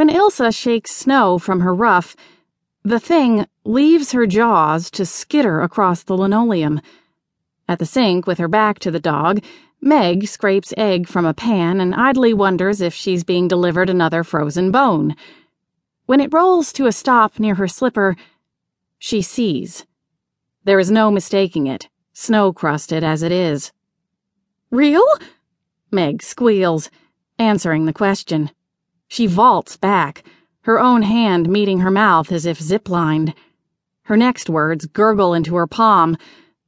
When Ilsa shakes snow from her ruff, the thing leaves her jaws to skitter across the linoleum. At the sink, with her back to the dog, Meg scrapes egg from a pan and idly wonders if she's being delivered another frozen bone. When it rolls to a stop near her slipper, she sees. There is no mistaking it, snow crusted as it is. Real? Meg squeals, answering the question. She vaults back, her own hand meeting her mouth as if ziplined. Her next words gurgle into her palm,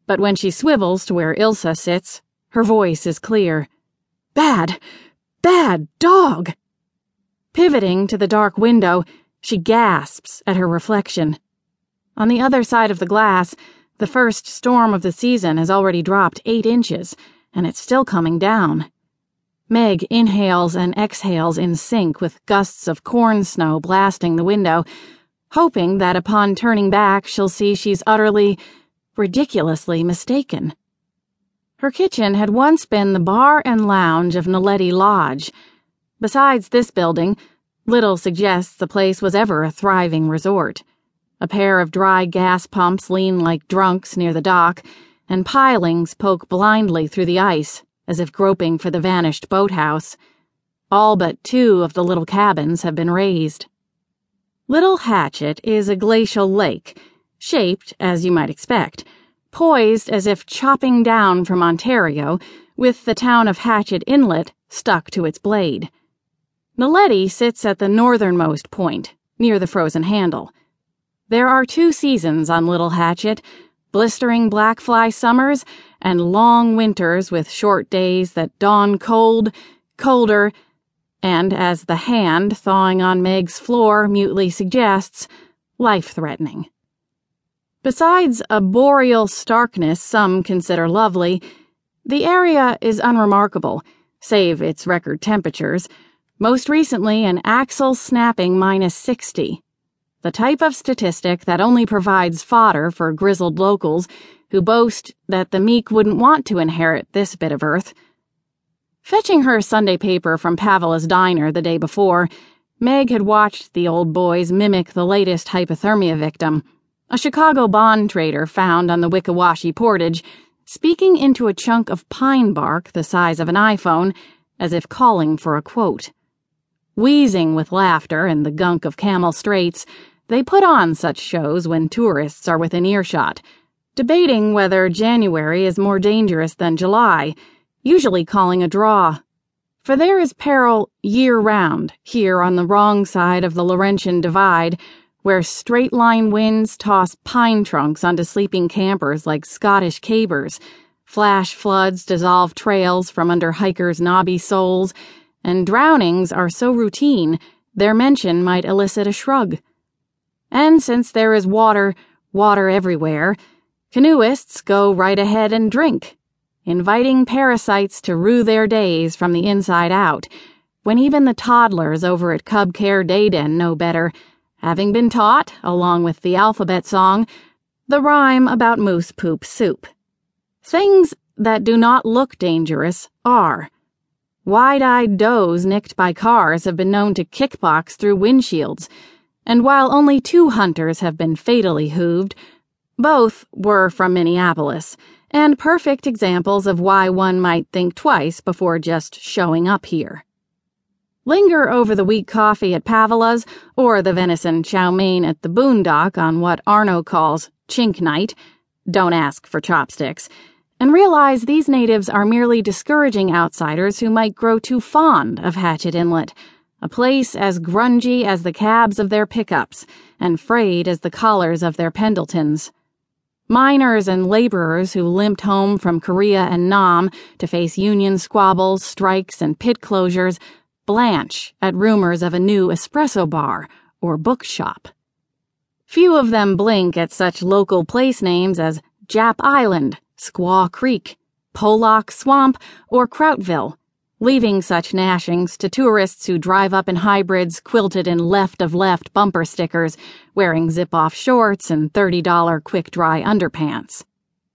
but when she swivels to where Ilsa sits, her voice is clear. Bad, bad dog! Pivoting to the dark window, she gasps at her reflection. On the other side of the glass, the first storm of the season has already dropped eight inches, and it's still coming down. Meg inhales and exhales in sync with gusts of corn snow blasting the window, hoping that upon turning back she'll see she's utterly, ridiculously mistaken. Her kitchen had once been the bar and lounge of Naledi Lodge. Besides this building, little suggests the place was ever a thriving resort. A pair of dry gas pumps lean like drunks near the dock, and pilings poke blindly through the ice as if groping for the vanished boathouse. All but two of the little cabins have been razed. Little Hatchet is a glacial lake, shaped as you might expect, poised as if chopping down from Ontario, with the town of Hatchet Inlet stuck to its blade. Naledi sits at the northernmost point, near the frozen handle. There are two seasons on Little Hatchet blistering black fly summers and long winters with short days that dawn cold, colder, and as the hand thawing on Meg's floor mutely suggests, life threatening. Besides a boreal starkness some consider lovely, the area is unremarkable, save its record temperatures, most recently an axle snapping minus 60. The type of statistic that only provides fodder for grizzled locals who boast that the meek wouldn't want to inherit this bit of earth. Fetching her Sunday paper from Pavela's diner the day before, Meg had watched the old boys mimic the latest hypothermia victim, a Chicago bond trader found on the Wickawashi portage, speaking into a chunk of pine bark the size of an iPhone, as if calling for a quote. Wheezing with laughter and the gunk of Camel Straights, they put on such shows when tourists are within earshot debating whether January is more dangerous than July, usually calling a draw. For there is peril year round here on the wrong side of the Laurentian Divide, where straight line winds toss pine trunks onto sleeping campers like Scottish cabers, flash floods dissolve trails from under hikers' knobby soles, and drownings are so routine their mention might elicit a shrug. And since there is water, water everywhere, Canoeists go right ahead and drink, inviting parasites to rue their days from the inside out, when even the toddlers over at Cub Care Day Den know better, having been taught, along with the alphabet song, the rhyme about moose poop soup. Things that do not look dangerous are. Wide eyed does nicked by cars have been known to kickbox through windshields, and while only two hunters have been fatally hooved, both were from Minneapolis, and perfect examples of why one might think twice before just showing up here. Linger over the weak coffee at Pavela's or the venison chow mein at the boondock on what Arno calls chink night. Don't ask for chopsticks. And realize these natives are merely discouraging outsiders who might grow too fond of Hatchet Inlet, a place as grungy as the cabs of their pickups and frayed as the collars of their Pendletons. Miners and laborers who limped home from Korea and Nam to face union squabbles, strikes, and pit closures blanch at rumors of a new espresso bar or bookshop. Few of them blink at such local place names as Jap Island, Squaw Creek, Pollock Swamp, or Krautville leaving such gnashings to tourists who drive up in hybrids quilted in left of left bumper stickers, wearing zip off shorts and $30 quick dry underpants.